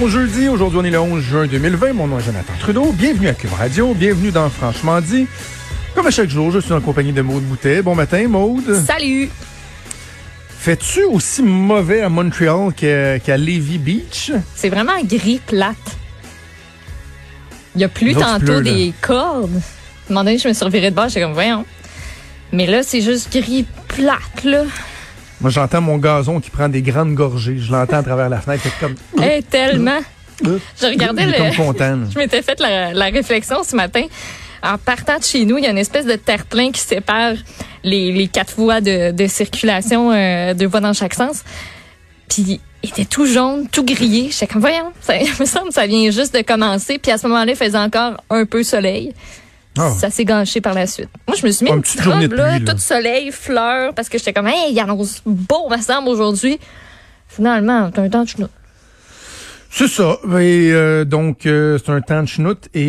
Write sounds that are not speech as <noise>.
Bon jeudi, aujourd'hui on est le 11 juin 2020, mon nom est Jonathan Trudeau, bienvenue à Cube Radio, bienvenue dans Franchement dit. Comme à chaque jour, je suis en compagnie de Maude Boutet. Bon matin Maude. Salut! Fais-tu aussi mauvais à Montréal qu'à Levy Beach? C'est vraiment gris plate. Il y a plus tantôt des cordes. À un moment donné, je me suis revirée de bord, j'étais comme, voyons. Mais là, c'est juste gris plate, là. Moi j'entends mon gazon qui prend des grandes gorgées. Je l'entends à travers la fenêtre. comme... Eh, tellement. Euh, Je regardais le... content. <laughs> Je m'étais fait la, la réflexion ce matin. En partant de chez nous, il y a une espèce de terre-plein qui sépare les, les quatre voies de, de circulation, euh, deux voies dans chaque sens. Puis il était tout jaune, tout grillé. J'étais comme, voyons, ça <laughs> il me semble que ça vient juste de commencer. Puis à ce moment-là, il faisait encore un peu soleil. Ah. Ça s'est gâché par la suite. Moi, je me suis mis Une une petite robe, là, pluie, là. toute soleil, fleurs, parce que j'étais comme, hey, il annonce beau, me semble, aujourd'hui. Finalement, t'as un temps de chenoute. C'est ça. Et, euh, donc, euh, c'est un temps de chenoute et